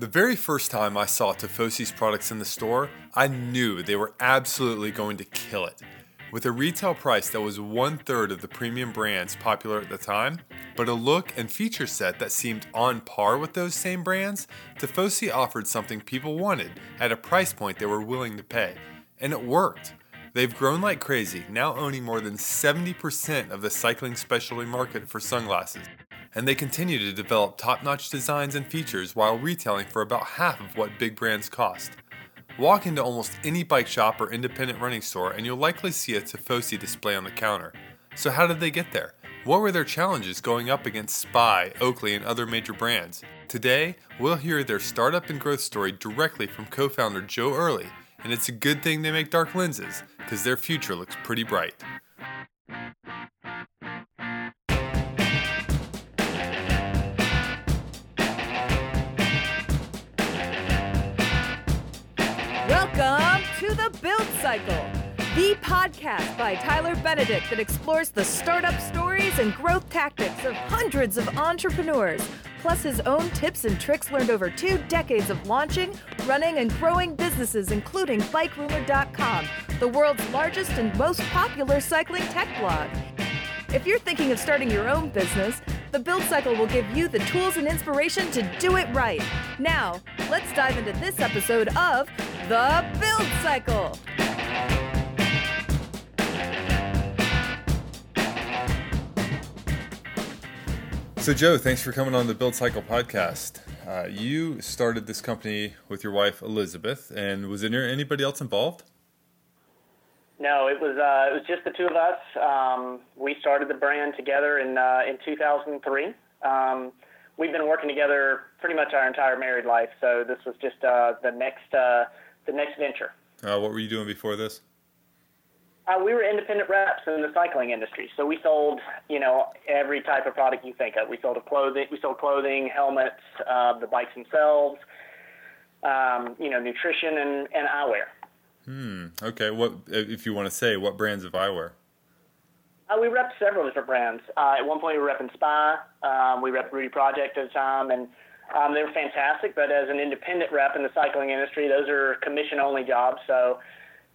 The very first time I saw Tifosi's products in the store, I knew they were absolutely going to kill it. With a retail price that was one third of the premium brands popular at the time, but a look and feature set that seemed on par with those same brands, Tifosi offered something people wanted at a price point they were willing to pay. And it worked. They've grown like crazy, now owning more than 70% of the cycling specialty market for sunglasses. And they continue to develop top notch designs and features while retailing for about half of what big brands cost. Walk into almost any bike shop or independent running store and you'll likely see a Tifosi display on the counter. So, how did they get there? What were their challenges going up against Spy, Oakley, and other major brands? Today, we'll hear their startup and growth story directly from co founder Joe Earley, and it's a good thing they make dark lenses, because their future looks pretty bright. The Build Cycle, the podcast by Tyler Benedict that explores the startup stories and growth tactics of hundreds of entrepreneurs, plus his own tips and tricks learned over two decades of launching, running, and growing businesses, including BikeRumor.com, the world's largest and most popular cycling tech blog. If you're thinking of starting your own business, the Build Cycle will give you the tools and inspiration to do it right. Now, let's dive into this episode of The Build Cycle. So, Joe, thanks for coming on the Build Cycle podcast. Uh, you started this company with your wife Elizabeth, and was there anybody else involved? No, it was uh, it was just the two of us. Um, we started the brand together in uh, in 2003. Um, we've been working together pretty much our entire married life, so this was just uh, the next uh, the next venture. Uh, what were you doing before this? Uh, we were independent reps in the cycling industry, so we sold you know every type of product you think of. We sold clothing, we sold clothing, helmets, uh, the bikes themselves, um, you know, nutrition and, and eyewear. Hmm. Okay. What if you want to say what brands of eyewear? Uh, we rep several different brands. Uh, at one point, we were repping Spy. Um, we rep Rudy Project at the time, and um, they were fantastic. But as an independent rep in the cycling industry, those are commission-only jobs. So,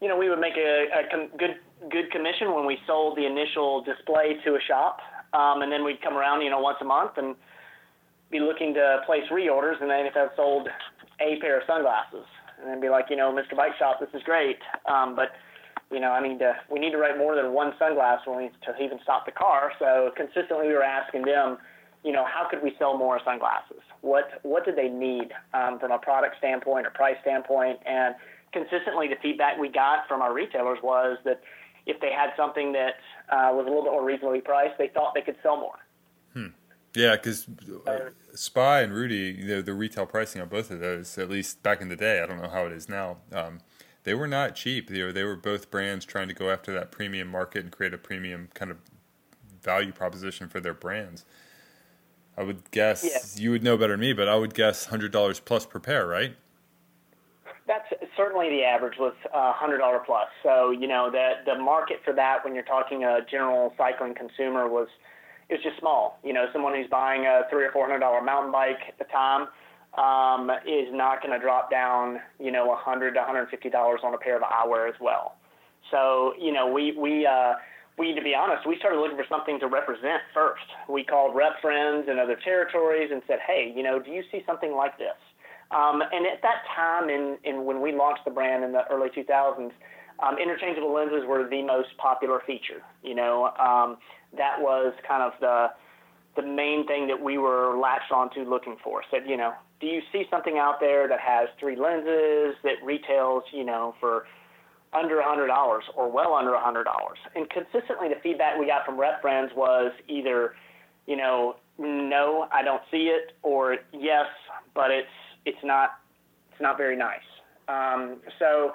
you know, we would make a, a com- good good commission when we sold the initial display to a shop, um, and then we'd come around, you know, once a month and be looking to place reorders, and then if I sold a pair of sunglasses, and then be like, you know, Mr. Bike Shop, this is great, um, but you know, I need to, we need to write more than one sunglass when we to even stop the car. So consistently, we were asking them, you know, how could we sell more sunglasses? What what did they need um, from a product standpoint or price standpoint? And consistently, the feedback we got from our retailers was that if they had something that uh, was a little bit more reasonably priced, they thought they could sell more. Yeah, because uh, Spy and Rudy, you know, the retail pricing on both of those, at least back in the day, I don't know how it is now. Um, they were not cheap. They were, they were both brands trying to go after that premium market and create a premium kind of value proposition for their brands. I would guess you would know better than me, but I would guess hundred dollars plus per pair, right? That's certainly the average was uh, hundred dollar plus. So you know the the market for that when you're talking a general cycling consumer was it's just small. You know, someone who's buying a three or four hundred dollar mountain bike at the time um, is not going to drop down, you know, a hundred to hundred fifty dollars on a pair of eyewear as well. So, you know, we we uh, we to be honest, we started looking for something to represent first. We called rep friends in other territories and said, hey, you know, do you see something like this? Um, and at that time, in, in when we launched the brand in the early 2000s, um, interchangeable lenses were the most popular feature. You know, um, that was kind of the the main thing that we were latched onto looking for. Said, you know, do you see something out there that has three lenses that retails, you know, for under a hundred dollars or well under a hundred dollars? And consistently, the feedback we got from rep friends was either, you know, no, I don't see it, or yes, but it's it's not it's not very nice. Um, so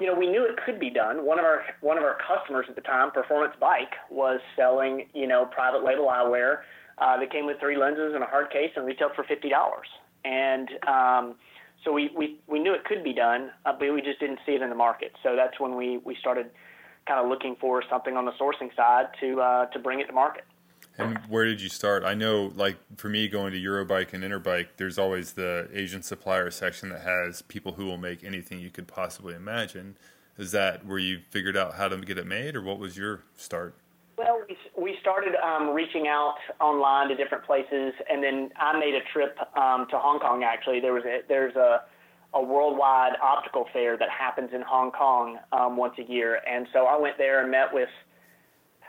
you know, we knew it could be done. One of our one of our customers at the time, Performance Bike, was selling you know private label eyewear uh, that came with three lenses and a hard case and retailed for fifty dollars. And um, so we, we we knew it could be done, uh, but we just didn't see it in the market. So that's when we we started kind of looking for something on the sourcing side to uh, to bring it to market. And where did you start? I know, like for me, going to Eurobike and Interbike, there's always the Asian supplier section that has people who will make anything you could possibly imagine. Is that where you figured out how to get it made, or what was your start? Well, we, we started um, reaching out online to different places, and then I made a trip um, to Hong Kong. Actually, there was a, there's a a worldwide optical fair that happens in Hong Kong um, once a year, and so I went there and met with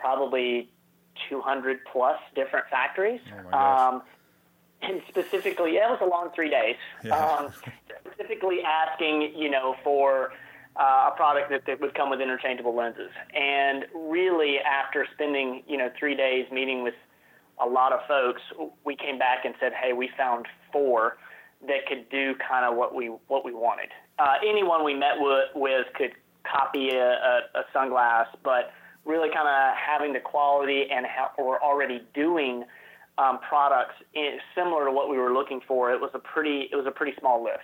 probably 200 plus different factories. Oh um, and specifically, yeah, it was a long three days. Yeah. Um, specifically asking, you know, for uh, a product that, that would come with interchangeable lenses. And really, after spending, you know, three days meeting with a lot of folks, we came back and said, hey, we found four that could do kind of what we what we wanted. Uh, anyone we met with, with could copy a, a, a sunglass, but really kind of having the quality and how we're already doing um, products in, similar to what we were looking for. It was a pretty it was a pretty small list.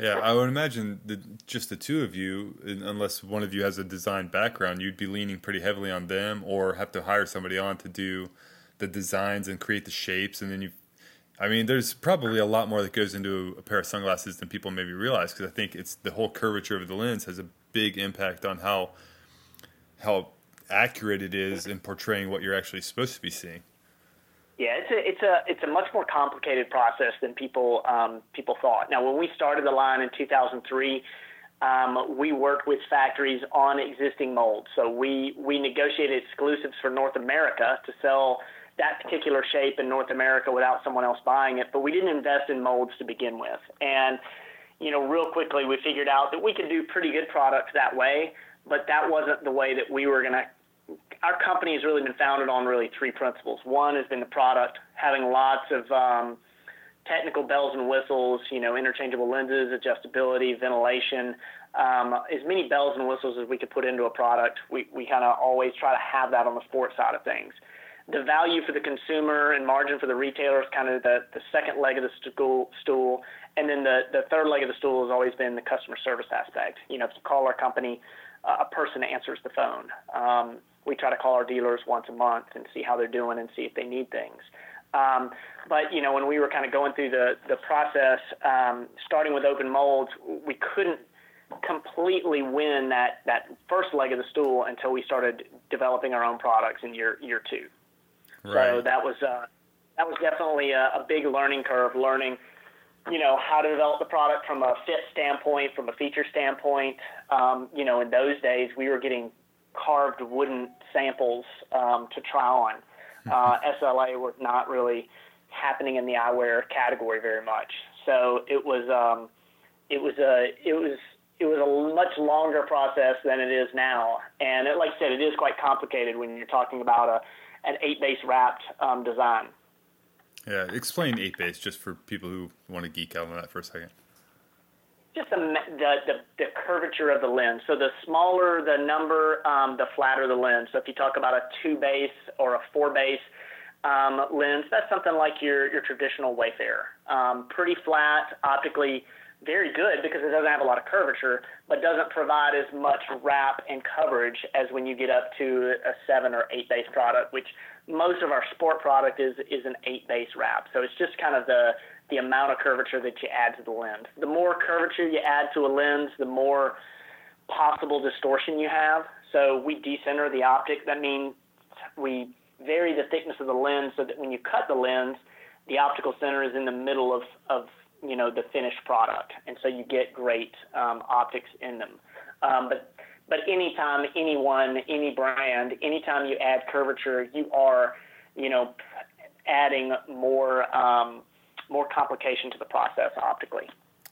Yeah, I would imagine that just the two of you, unless one of you has a design background, you'd be leaning pretty heavily on them, or have to hire somebody on to do the designs and create the shapes, and then you. I mean, there's probably a lot more that goes into a pair of sunglasses than people maybe realize, because I think it's the whole curvature of the lens has a big impact on how how accurate it is in portraying what you're actually supposed to be seeing. Yeah, it's a it's a it's a much more complicated process than people um, people thought. Now, when we started the line in 2003, um, we worked with factories on existing molds. So we we negotiated exclusives for North America to sell that particular shape in North America without someone else buying it. But we didn't invest in molds to begin with, and you know, real quickly we figured out that we could do pretty good products that way. But that wasn't the way that we were going to our company has really been founded on really three principles. One has been the product, having lots of um, technical bells and whistles, you know, interchangeable lenses, adjustability, ventilation, um, as many bells and whistles as we could put into a product. We, we kind of always try to have that on the sport side of things. The value for the consumer and margin for the retailer is kind of the, the second leg of the stool, stool. And then the, the third leg of the stool has always been the customer service aspect. You know, if you call our company, uh, a person answers the phone. Um, we try to call our dealers once a month and see how they're doing and see if they need things. Um, but you know, when we were kind of going through the the process, um, starting with open molds, we couldn't completely win that that first leg of the stool until we started developing our own products in year year two. Right. So that was uh, that was definitely a, a big learning curve, learning you know how to develop the product from a fit standpoint, from a feature standpoint. Um, you know, in those days, we were getting carved wooden samples um, to try on. Uh, SLA was not really happening in the eyewear category very much. So it was um, it was a it was it was a much longer process than it is now. And it, like I said, it is quite complicated when you're talking about a an eight base wrapped um, design. Yeah, explain eight base just for people who want to geek out on that for a second just the, the, the, curvature of the lens. So the smaller the number, um, the flatter the lens. So if you talk about a two base or a four base um, lens, that's something like your, your traditional Wayfarer. Um, pretty flat, optically very good because it doesn't have a lot of curvature, but doesn't provide as much wrap and coverage as when you get up to a seven or eight base product, which most of our sport product is is an eight base wrap. So it's just kind of the the amount of curvature that you add to the lens. The more curvature you add to a lens, the more possible distortion you have. So we decenter the optic. That means we vary the thickness of the lens so that when you cut the lens, the optical center is in the middle of, of you know the finished product, and so you get great um, optics in them. Um, but but anytime anyone, any brand, anytime you add curvature, you are you know adding more um, more complication to the process optically.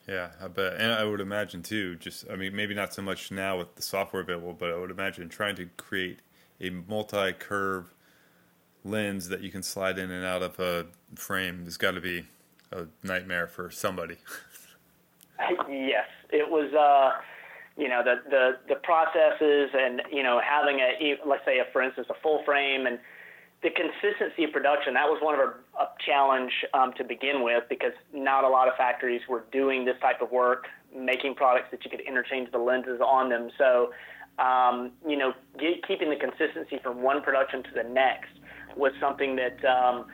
Yeah, I bet, and I would imagine too. Just, I mean, maybe not so much now with the software available, but I would imagine trying to create a multi-curve lens that you can slide in and out of a frame has got to be a nightmare for somebody. yes, it was. Uh, you know, the the the processes and you know having a let's say a, for instance a full frame and the consistency of production that was one of our uh, challenge um, to begin with because not a lot of factories were doing this type of work, making products that you could interchange the lenses on them. So, um, you know, get, keeping the consistency from one production to the next was something that um,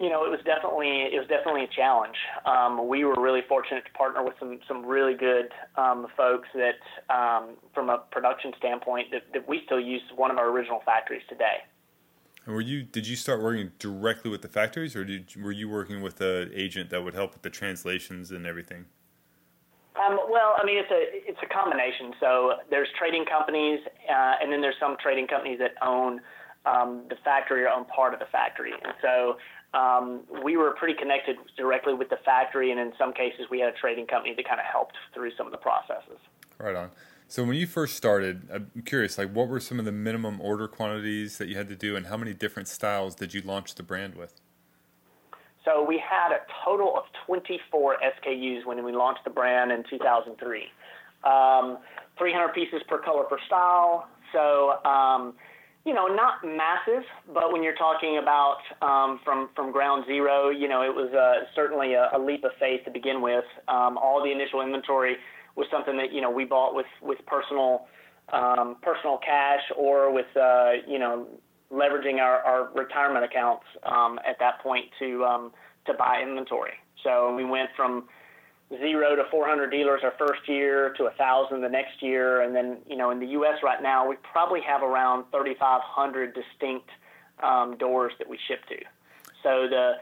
you know it was definitely it was definitely a challenge. Um, we were really fortunate to partner with some some really good um, folks that, um, from a production standpoint, that, that we still use one of our original factories today. And were you did you start working directly with the factories, or did were you working with an agent that would help with the translations and everything? Um, well, I mean, it's a it's a combination. So there's trading companies, uh, and then there's some trading companies that own um, the factory or own part of the factory. And so um, we were pretty connected directly with the factory, and in some cases, we had a trading company that kind of helped through some of the processes. Right on. So when you first started, I'm curious, like what were some of the minimum order quantities that you had to do, and how many different styles did you launch the brand with? So we had a total of 24 SKUs when we launched the brand in 2003. Um, 300 pieces per color per style. So, um, you know, not massive, but when you're talking about um, from from ground zero, you know, it was uh, certainly a, a leap of faith to begin with. Um, all the initial inventory was something that you know we bought with with personal um, personal cash or with uh, you know leveraging our, our retirement accounts um, at that point to um, to buy inventory. So we went from zero to 400 dealers our first year to a thousand the next year, and then you know in the U.S. right now we probably have around 3,500 distinct um, doors that we ship to. So the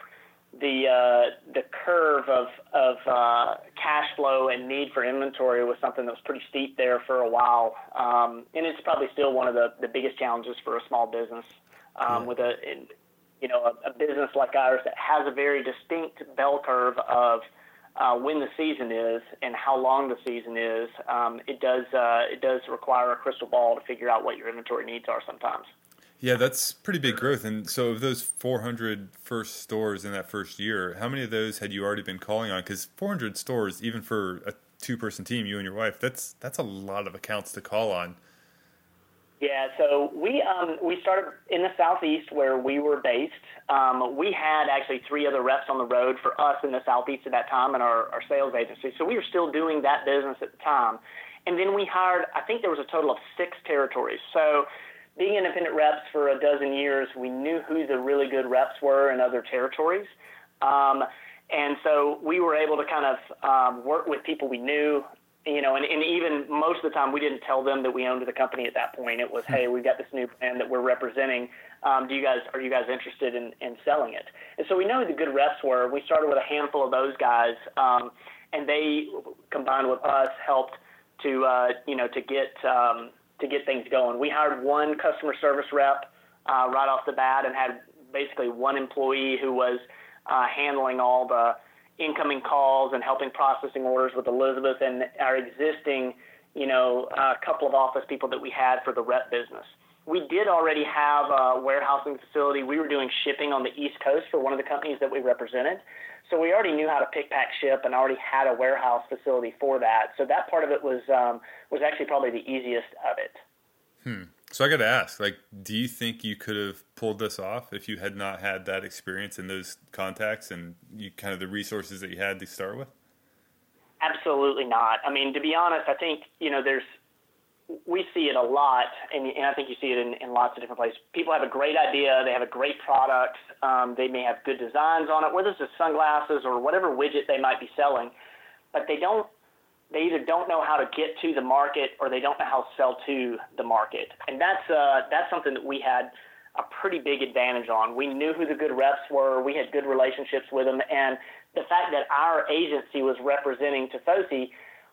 the uh, the curve of of uh, cash flow and need for inventory was something that was pretty steep there for a while, um, and it's probably still one of the, the biggest challenges for a small business um, yeah. with a you know a, a business like ours that has a very distinct bell curve of uh, when the season is and how long the season is. Um, it does uh, it does require a crystal ball to figure out what your inventory needs are sometimes. Yeah, that's pretty big growth. And so, of those 400 first stores in that first year, how many of those had you already been calling on? Because 400 stores, even for a two-person team, you and your wife, that's that's a lot of accounts to call on. Yeah, so we um, we started in the southeast where we were based. Um, we had actually three other reps on the road for us in the southeast at that time, and our, our sales agency. So we were still doing that business at the time. And then we hired, I think there was a total of six territories. So being independent reps for a dozen years, we knew who the really good reps were in other territories. Um, and so we were able to kind of um, work with people we knew, you know, and, and even most of the time we didn't tell them that we owned the company at that point. It was, hey, we've got this new brand that we're representing. Um, do you guys are you guys interested in, in selling it? And so we know who the good reps were. We started with a handful of those guys, um, and they combined with us helped to uh, you know to get um, to get things going. We hired one customer service rep uh, right off the bat and had basically one employee who was uh, handling all the incoming calls and helping processing orders with Elizabeth and our existing, you know, uh, couple of office people that we had for the rep business. We did already have a warehousing facility. We were doing shipping on the East Coast for one of the companies that we represented. So we already knew how to pick, pack, ship, and already had a warehouse facility for that. So that part of it was um, was actually probably the easiest of it. Hmm. So I got to ask, like, do you think you could have pulled this off if you had not had that experience and those contacts and you kind of the resources that you had to start with? Absolutely not. I mean, to be honest, I think you know there's we see it a lot, and, and I think you see it in, in lots of different places. People have a great idea, they have a great product, um, they may have good designs on it, whether it's sunglasses or whatever widget they might be selling, but they don't. They either don't know how to get to the market or they don't know how to sell to the market, and that's uh, that's something that we had a pretty big advantage on. We knew who the good reps were, we had good relationships with them, and the fact that our agency was representing Tifosi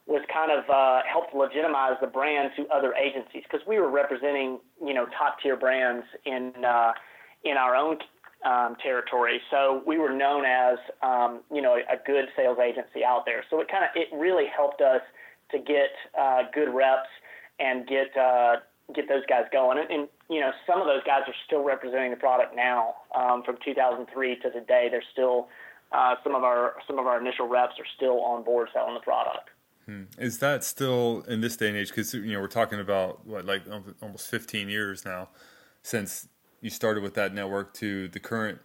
was kind of uh, helped legitimize the brand to other agencies because we were representing you know top tier brands in uh, in our own um, territory. So we were known as um, you know a, good sales agency out there. So it kind of it really helped us to get uh, good reps and get uh, get those guys going. And, and you know some of those guys are still representing the product now um, from 2003 to today. They're still uh, some of our some of our initial reps are still on board selling the product. Hmm. Is that still in this day and age? Because you know we're talking about what like almost 15 years now since you started with that network to the current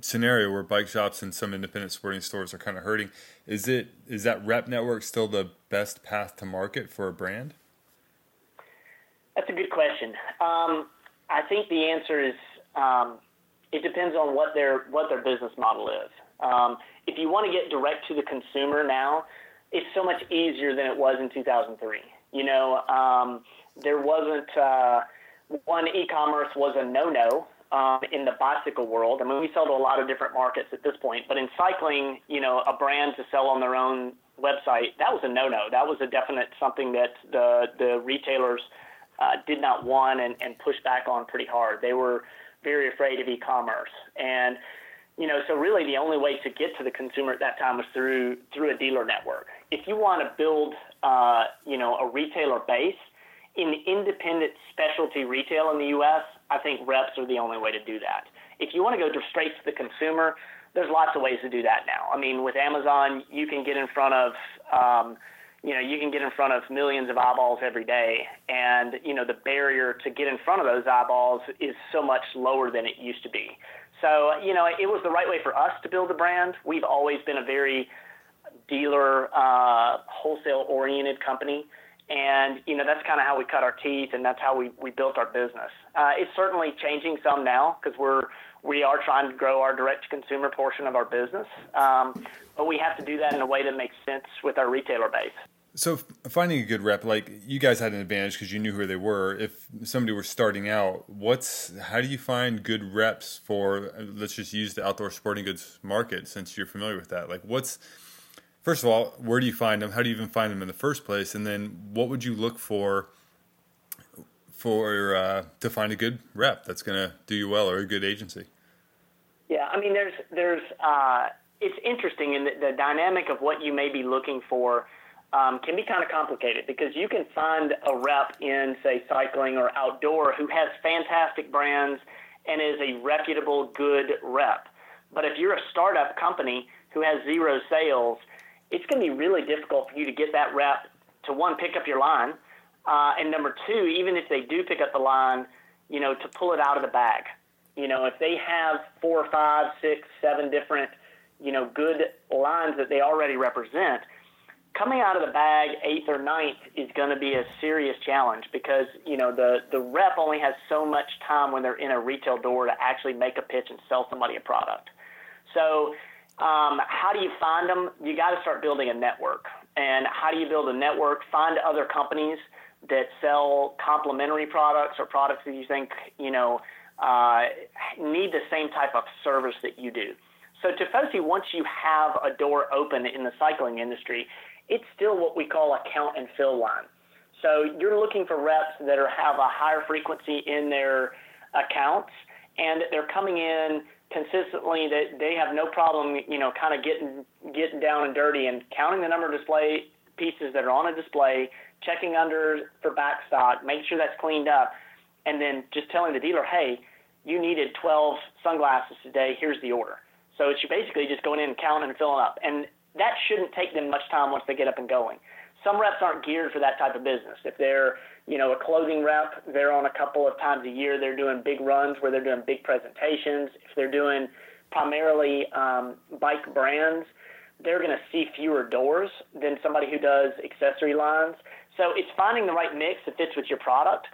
scenario where bike shops and some independent sporting stores are kind of hurting. Is it is that rep network still the best path to market for a brand? That's a good question. Um, I think the answer is um, it depends on what their what their business model is. Um, if you want to get direct to the consumer now, it's so much easier than it was in 2003. You know, um, there wasn't uh, one e-commerce was a no-no um, in the bicycle world. I mean, we sell to a lot of different markets at this point, but in cycling, you know, a brand to sell on their own website that was a no-no. That was a definite something that the the retailers uh, did not want and, and pushed back on pretty hard. They were very afraid of e-commerce and you know, so really the only way to get to the consumer at that time was through through a dealer network. If you want to build, uh, you know, a retailer base in independent specialty retail in the U.S., I think reps are the only way to do that. If you want to go straight to the consumer, there's lots of ways to do that now. I mean, with Amazon, you can get in front of, um, you know, you can get in front of millions of eyeballs every day, and you know the barrier to get in front of those eyeballs is so much lower than it used to be. So, you know, it was the right way for us to build the brand. We've always been a very dealer, uh, wholesale oriented company. And, you know, that's kind of how we cut our teeth and that's how we, we built our business. Uh, it's certainly changing some now because we're, we are trying to grow our direct to consumer portion of our business. Um, but we have to do that in a way that makes sense with our retailer base. So finding a good rep, like you guys had an advantage because you knew who they were. If somebody were starting out, what's how do you find good reps for? Let's just use the outdoor sporting goods market since you're familiar with that. Like, what's first of all, where do you find them? How do you even find them in the first place? And then, what would you look for for uh, to find a good rep that's going to do you well or a good agency? Yeah, I mean, there's there's uh, it's interesting in the, the dynamic of what you may be looking for um, can be kind of complicated because you can find a rep in, say, cycling or outdoor who has fantastic brands and is a reputable, good rep. But if you're a startup company who has zero sales, it's going to be really difficult for you to get that rep to one, pick up your line, uh, and number two, even if they do pick up the line, you know, to pull it out of the bag. You know, if they have four, five, six, seven different, you know, good lines that they already represent – coming out of the bag eighth or ninth is going to be a serious challenge because you know the the rep only has so much time when they're in a retail door to actually make a pitch and sell somebody a product. So um, how do you find them? You got to start building a network. And how do you build a network? Find other companies that sell complementary products or products that you think you know uh, need the same type of service that you do. So Tifosi, once you have a door open in the cycling industry, it's still what we call a count and fill line. So you're looking for reps that are, have a higher frequency in their accounts, and they're coming in consistently. That they have no problem, you know, kind of getting getting down and dirty and counting the number of display pieces that are on a display, checking under for back stock, make sure that's cleaned up, and then just telling the dealer, hey, you needed 12 sunglasses today. Here's the order. So it's basically just going in and counting and filling up. And that shouldn't take them much time once they get up and going. Some reps aren't geared for that type of business. If they're, you know, a clothing rep, they're on a couple of times a year. They're doing big runs where they're doing big presentations. If they're doing primarily um, bike brands, they're going to see fewer doors than somebody who does accessory lines. So it's finding the right mix that fits with your product.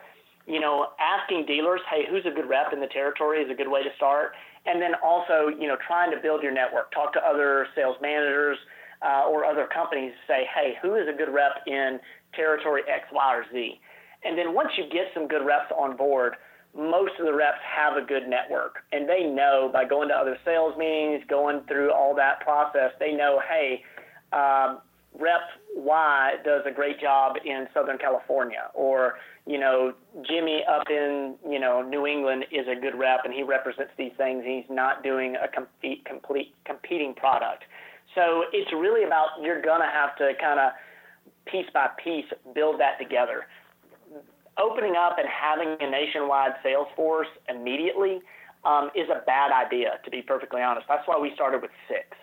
You know, asking dealers, hey, who's a good rep in the territory is a good way to start and then also you know trying to build your network talk to other sales managers uh, or other companies say hey who is a good rep in territory x y or z and then once you get some good reps on board most of the reps have a good network and they know by going to other sales meetings going through all that process they know hey um, rep y does a great job in southern california or you know, Jimmy up in, you know, New England is a good rep and he represents these things. He's not doing a compete, complete competing product. So it's really about you're going to have to kind of piece by piece build that together. Opening up and having a nationwide sales force immediately um, is a bad idea, to be perfectly honest. That's why we started with six.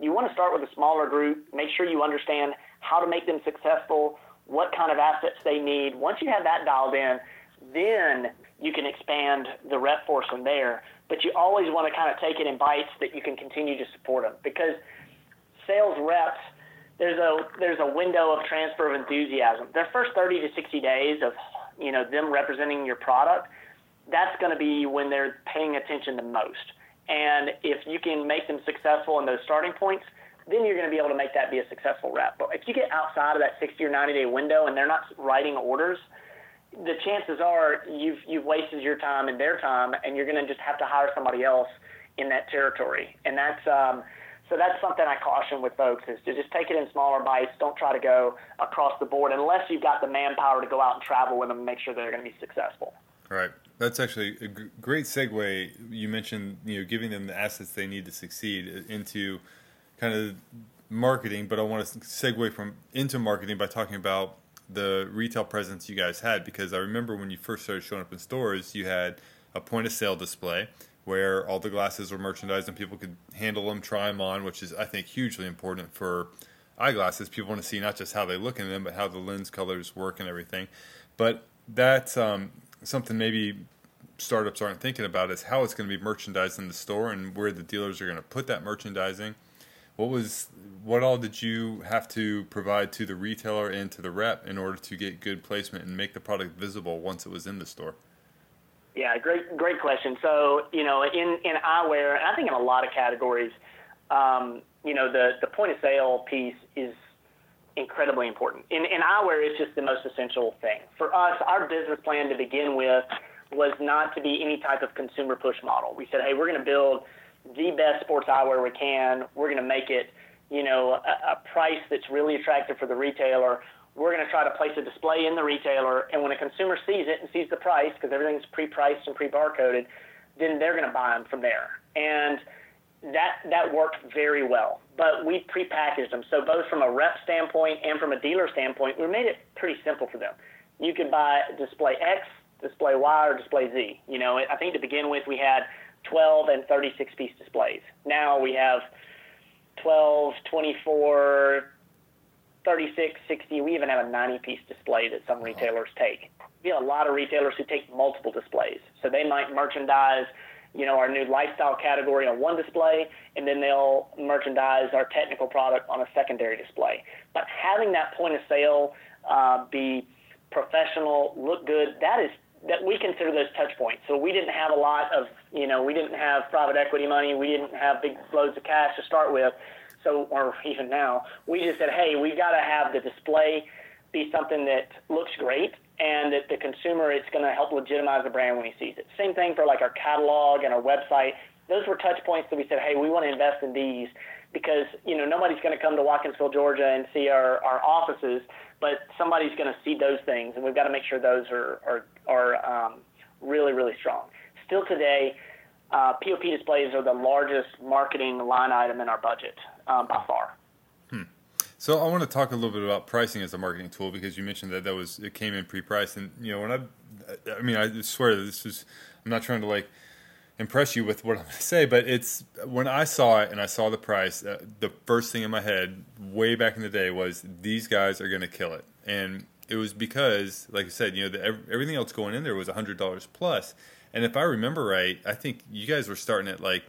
You want to start with a smaller group, make sure you understand how to make them successful, what kind of assets they need. Once you have that dialed in, then you can expand the rep force from there. But you always want to kind of take it in bites that you can continue to support them because sales reps there's a there's a window of transfer of enthusiasm. Their first 30 to 60 days of you know them representing your product, that's going to be when they're paying attention the most. And if you can make them successful in those starting points, then you're going to be able to make that be a successful rep. But if you get outside of that 60 or 90 day window and they're not writing orders, the chances are you've you've wasted your time and their time, and you're going to just have to hire somebody else in that territory. And that's um, so that's something I caution with folks is to just take it in smaller bites. Don't try to go across the board unless you've got the manpower to go out and travel with them and make sure they're going to be successful. Right. That's actually a great segue. You mentioned you know giving them the assets they need to succeed uh, into kind of marketing, but I want to segue from into marketing by talking about the retail presence you guys had because I remember when you first started showing up in stores, you had a point of sale display where all the glasses were merchandised and people could handle them, try them on, which is I think hugely important for eyeglasses. People want to see not just how they look in them, but how the lens colors work and everything. But that's um, something maybe startups aren't thinking about is how it's going to be merchandised in the store and where the dealers are going to put that merchandising what was what all did you have to provide to the retailer and to the rep in order to get good placement and make the product visible once it was in the store? Yeah, great great question. So you know, in in eyewear, and I think in a lot of categories, um, you know, the the point of sale piece is incredibly important. In in eyewear, it's just the most essential thing for us. Our business plan to begin with was not to be any type of consumer push model. We said, hey, we're going to build the best sports eyewear we can. We're going to make it, you know, a, a price that's really attractive for the retailer. We're going to try to place a display in the retailer, and when a consumer sees it and sees the price, because everything's pre-priced and pre-barcoded, then they're going to buy them from there. And that that worked very well. But we pre-packaged them, so both from a rep standpoint and from a dealer standpoint, we made it pretty simple for them. You could buy display X, display Y, or display Z. You know, I think to begin with, we had 12 and 36 piece displays. Now we have 12, 24, 36, 60. We even have a 90 piece display that some retailers take. We have a lot of retailers who take multiple displays. So they might merchandise, you know, our new lifestyle category on one display, and then they'll merchandise our technical product on a secondary display. But having that point of sale uh, be professional, look good, that is that we consider those touch points. So we didn't have a lot of, you know, we didn't have private equity money. We didn't have big loads of cash to start with. So, or even now, we just said, hey, we've got to have the display be something that looks great and that the consumer, it's going to help legitimize the brand when he sees it. Same thing for like our catalog and our website. Those were touch points that we said, hey, we want to invest in these because, you know, nobody's going to come to Watkinsville, Georgia and see our, our offices but somebody's going to see those things, and we've got to make sure those are are, are um, really really strong. Still today, uh, POP displays are the largest marketing line item in our budget um, by far. Hmm. So I want to talk a little bit about pricing as a marketing tool because you mentioned that that was it came in pre-priced, and you know when I, I mean I swear this is I'm not trying to like impress you with what I'm going to say, but it's when I saw it and I saw the price, uh, the first thing in my head way back in the day was these guys are going to kill it. And it was because, like I said, you know, the, everything else going in there was $100. And if I remember right, I think you guys were starting at like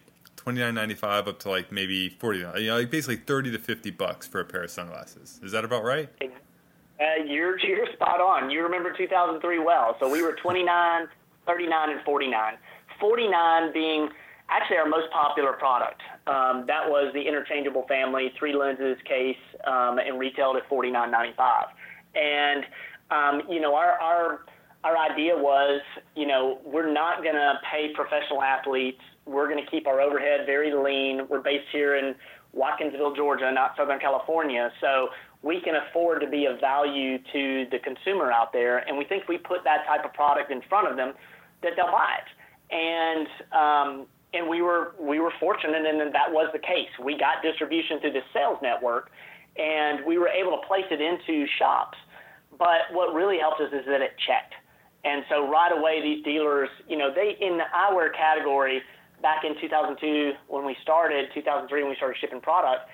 twenty nine ninety five up to like maybe forty, you know, like basically thirty to fifty bucks for a pair of sunglasses. Is that about right? Uh, you're you're spot on. You remember 2003 well. So we were 29, 39, and 49. 49 being actually our most popular product. Um, that was the interchangeable family, three lenses case, um, and retailed at $49.95. And um, you know, our our our idea was, you know, we're not going to pay professional athletes. We're going to keep our overhead very lean. We're based here in Watkinsville, Georgia, not Southern California, so we can afford to be of value to the consumer out there. And we think we put that type of product in front of them that they'll buy it and um, and we were we were fortunate and that was the case. We got distribution through the sales network, and we were able to place it into shops. But what really helped us is that it checked. And so right away, these dealers, you know, they in the eyewear category back in 2002 when we started, 2003 when we started shipping product,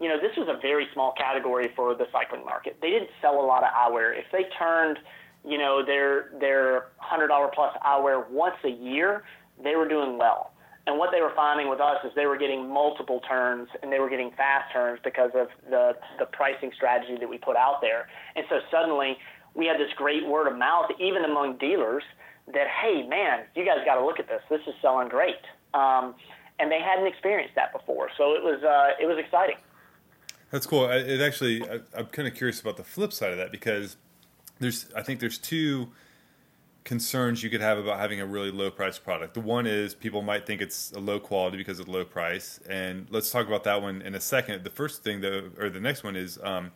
you know, this was a very small category for the cycling market. They didn't sell a lot of eyewear. If they turned you know, their their hundred dollar plus eyewear once a year, they were doing well. And what they were finding with us is they were getting multiple turns and they were getting fast turns because of the the pricing strategy that we put out there. And so suddenly we had this great word of mouth, even among dealers, that, hey, man, you guys got to look at this. This is selling great. Um, and they hadn't experienced that before, so it was uh, it was exciting. That's cool. It actually, I, I'm kind of curious about the flip side of that because there's, I think there's two concerns you could have about having a really low price product. The one is people might think it's a low quality because of the low price, and let's talk about that one in a second. The first thing, though, or the next one is um,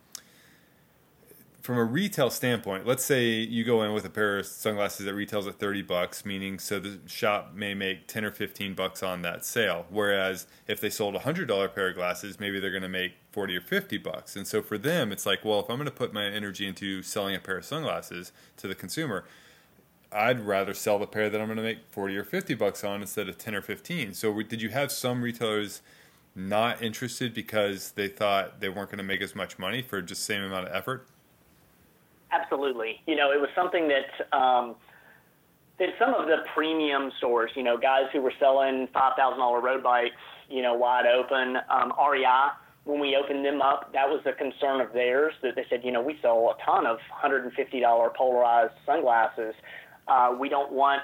from a retail standpoint, let's say you go in with a pair of sunglasses that retails at 30 bucks, meaning so the shop may make 10 or 15 bucks on that sale. Whereas if they sold a $100 pair of glasses, maybe they're going to make 40 or 50 bucks. And so for them, it's like, well, if I'm going to put my energy into selling a pair of sunglasses to the consumer, I'd rather sell the pair that I'm going to make 40 or 50 bucks on instead of 10 or 15. So did you have some retailers not interested because they thought they weren't going to make as much money for just same amount of effort? Absolutely. You know, it was something that um, that some of the premium stores, you know, guys who were selling five thousand dollar road bikes, you know, wide open. Um, REI, when we opened them up, that was a concern of theirs that they said, you know, we sell a ton of hundred and fifty dollar polarized sunglasses. Uh, we don't want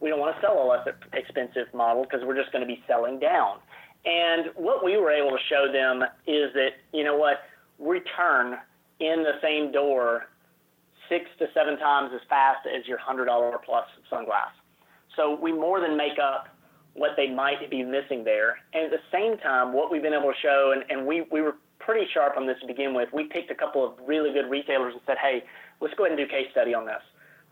we don't want to sell a less expensive model because we're just going to be selling down. And what we were able to show them is that you know what return in the same door six to seven times as fast as your $100 plus sunglass. So we more than make up what they might be missing there. And at the same time, what we've been able to show, and, and we, we were pretty sharp on this to begin with, we picked a couple of really good retailers and said, hey, let's go ahead and do case study on this.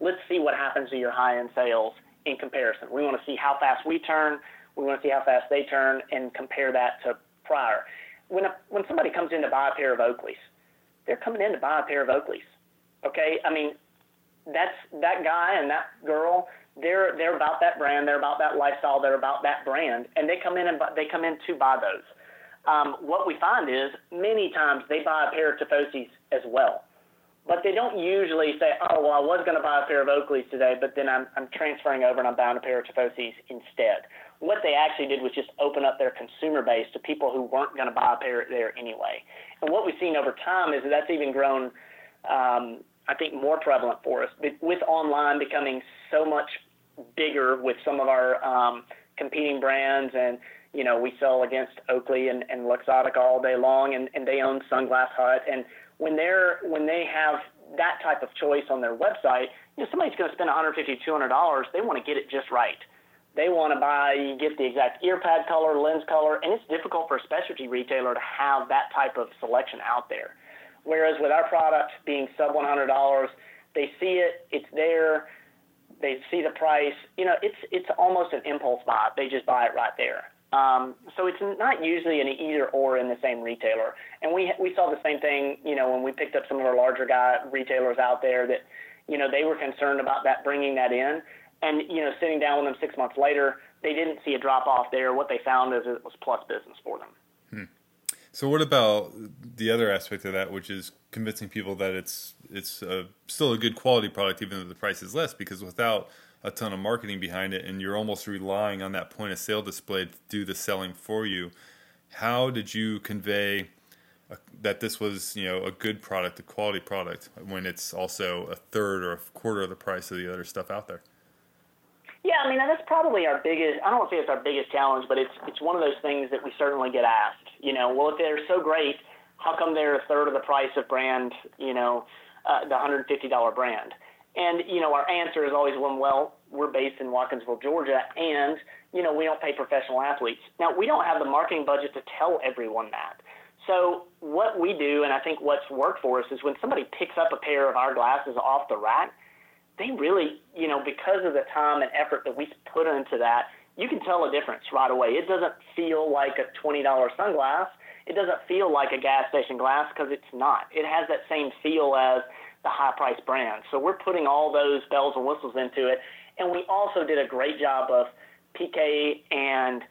Let's see what happens to your high end sales in comparison. We want to see how fast we turn, we want to see how fast they turn, and compare that to prior. When, a, when somebody comes in to buy a pair of Oakleys, they're coming in to buy a pair of Oakleys Okay, I mean, that's that guy and that girl. They're they're about that brand. They're about that lifestyle. They're about that brand, and they come in and they come in to buy those. Um, what we find is many times they buy a pair of Tifosis as well, but they don't usually say, "Oh, well, I was going to buy a pair of Oakleys today, but then I'm I'm transferring over and I'm buying a pair of Tifosis instead." What they actually did was just open up their consumer base to people who weren't going to buy a pair there anyway. And what we've seen over time is that that's even grown um, I think, more prevalent for us. With online becoming so much bigger with some of our um, competing brands, and you know, we sell against Oakley and, and Luxottica all day long, and, and they own Sunglass Hut. And when they're when they have that type of choice on their website, you know, somebody's going to spend 150 200 dollars. They want to get it just right. They want to buy, get the exact ear pad color, lens color, and it's difficult for a specialty retailer to have that type of selection out there. Whereas with our product being sub $100, they see it, it's there, they see the price. You know, it's it's almost an impulse buy. They just buy it right there. Um, so it's not usually an either or in the same retailer. And we we saw the same thing, you know, when we picked up some of our larger guy retailers out there that, you know, they were concerned about that bringing that in. And you know, sitting down with them six months later, they didn't see a drop off there. What they found is it was plus business for them. So what about the other aspect of that, which is convincing people that it's it's a, still a good quality product, even though the price is less? Because without a ton of marketing behind it, and you're almost relying on that point of sale display to do the selling for you, how did you convey a, that this was you know a good product, a quality product, when it's also a third or a quarter of the price of the other stuff out there? Yeah, I mean that's probably our biggest. I don't want to say it's our biggest challenge, but it's it's one of those things that we certainly get asked. You know, well, if they're so great, how come they're a third of the price of brand? You know, uh, the $150 brand. And you know, our answer is always one. Well, we're based in Watkinsville, Georgia, and you know, we don't pay professional athletes. Now, we don't have the marketing budget to tell everyone that. So what we do, and I think what's worked for us, is when somebody picks up a pair of our glasses off the rack they really, you know, because of the time and effort that we put into that, you can tell a difference right away. It doesn't feel like a $20 sunglass. It doesn't feel like a gas station glass because it's not. It has that same feel as the high price brand. So we're putting all those bells and whistles into it. And we also did a great job of PK and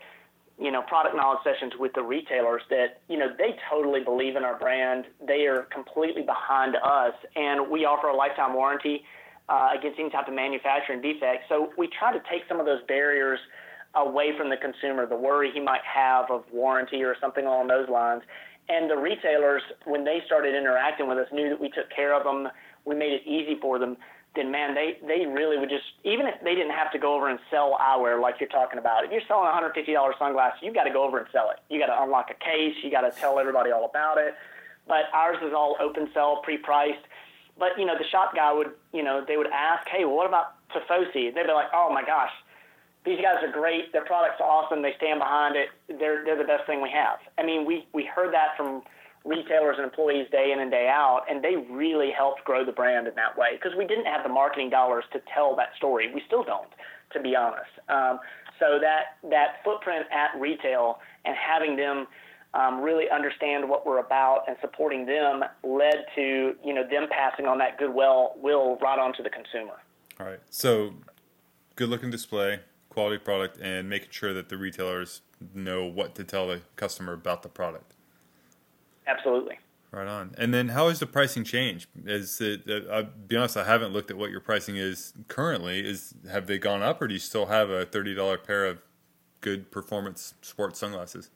you know product knowledge sessions with the retailers that you know they totally believe in our brand. They are completely behind us, and we offer a lifetime warranty uh, against any type of manufacturing defect. So we try to take some of those barriers away from the consumer, the worry he might have of warranty or something along those lines. And the retailers, when they started interacting with us, knew that we took care of them. We made it easy for them. then man, they they really would just even if they didn't have to go over and sell eyewear like you're talking about. If you're selling $150 sunglasses, you've got to go over and sell it. You got to unlock a case. You got to tell everybody all about it. But ours is all open sell, pre-priced. But you know, the shop guy would, you know, they would ask, hey, what about Tifosi? They'd be like, oh my gosh, these guys are great. Their product's are awesome. They stand behind it. They're they're the best thing we have. I mean, we we heard that from retailers and employees day in and day out, and they really helped grow the brand in that way because we didn't have the marketing dollars to tell that story. We still don't, to be honest. Um, so that that footprint at retail and having them um, really understand what we're about and supporting them led to you know them passing on that goodwill will right on to the consumer. All right. So good looking display, quality product, and making sure that the retailers know what to tell the customer about the product. Absolutely. Right on. And then how has the pricing changed? Is it? Uh, I'll be honest, I haven't looked at what your pricing is currently. Is have they gone up, or do you still have a thirty dollar pair of good performance sports sunglasses?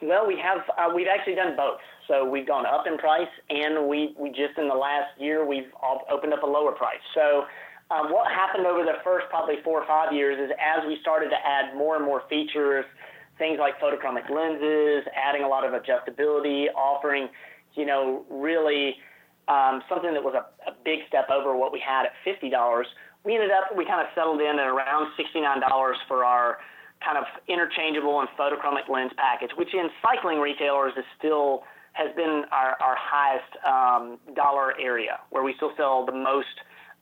Well, we have uh, we've actually done both. So we've gone up in price, and we we just in the last year we've opened up a lower price. So um, what happened over the first probably four or five years is as we started to add more and more features things like photochromic lenses, adding a lot of adjustability, offering, you know, really um, something that was a, a big step over what we had at $50. We ended up, we kind of settled in at around $69 for our kind of interchangeable and photochromic lens package, which in cycling retailers is still has been our, our highest um, dollar area, where we still sell the most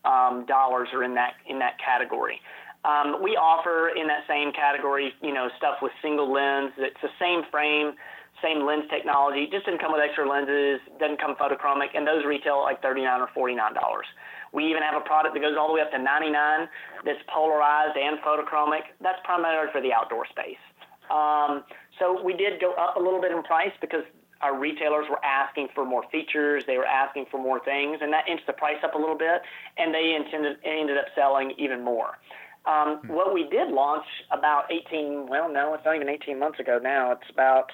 um, dollars are in that in that category. Um, we offer in that same category, you know, stuff with single lens. It's the same frame, same lens technology. Just didn't come with extra lenses. Doesn't come photochromic, and those retail like thirty-nine or forty-nine dollars. We even have a product that goes all the way up to ninety-nine that's polarized and photochromic. That's primarily for the outdoor space. Um, so we did go up a little bit in price because our retailers were asking for more features, they were asking for more things, and that inched the price up a little bit, and they intended, ended up selling even more. Um, hmm. What we did launch about 18, well, no, it's not even 18 months ago now. It's about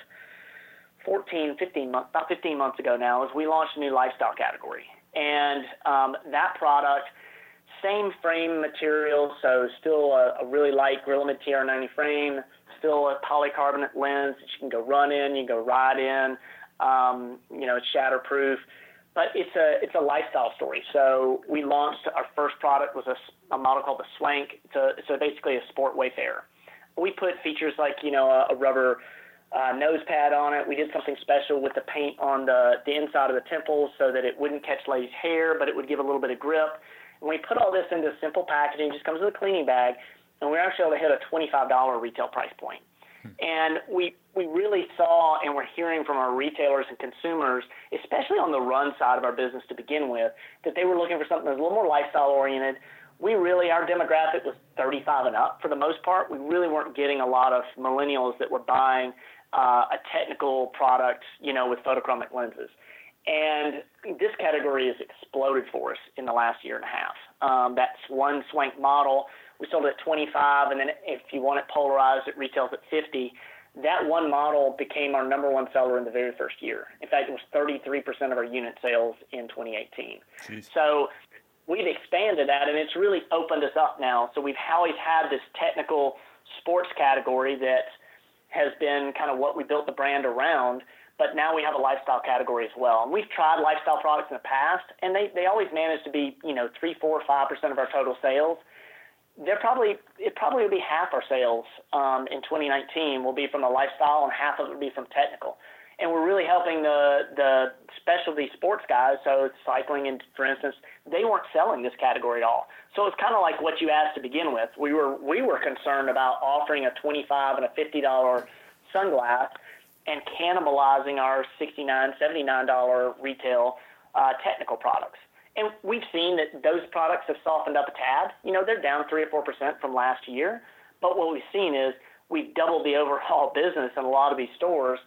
14, 15 months, about 15 months ago now, is we launched a new lifestyle category. And um, that product, same frame material, so still a, a really light Grilamid TR90 frame, still a polycarbonate lens that you can go run in, you can go ride in. Um, you know, it's shatterproof but it's a it's a lifestyle story. So we launched our first product was a, a model called the Swank. It's a, so basically a sport wayfarer. We put features like you know a, a rubber uh, nose pad on it. We did something special with the paint on the the inside of the temples so that it wouldn't catch ladies' hair, but it would give a little bit of grip. And we put all this into simple packaging. It just comes with a cleaning bag, and we're actually able to hit a twenty five dollar retail price point. And we we really saw and we're hearing from our retailers and consumers, especially on the run side of our business to begin with, that they were looking for something that was a little more lifestyle oriented. We really our demographic was 35 and up for the most part. We really weren't getting a lot of millennials that were buying uh, a technical product, you know, with photochromic lenses. And this category has exploded for us in the last year and a half. Um, that's one swank model we sold it at 25, and then if you want it polarized, it retails at 50. That one model became our number one seller in the very first year. In fact, it was 33% of our unit sales in 2018. Jeez. So we've expanded that, and it's really opened us up now. So we've always had this technical sports category that has been kind of what we built the brand around. But now we have a lifestyle category as well. And we've tried lifestyle products in the past, and they, they always manage to be, you know, three, four, five percent of our total sales they're probably it probably will be half our sales um, in 2019 will be from the lifestyle and half of it will be from technical. And we're really helping the the specialty sports guys. So cycling and for instance, they weren't selling this category at all. So it's kind of like what you asked to begin with. We were we were concerned about offering a 25 and a 50 dollar sunglass and cannibalizing our 69 79 dollar retail uh, technical products. And we've seen that those products have softened up a tad. You know, they're down 3 or 4% from last year. But what we've seen is we've doubled the overall business in a lot of these stores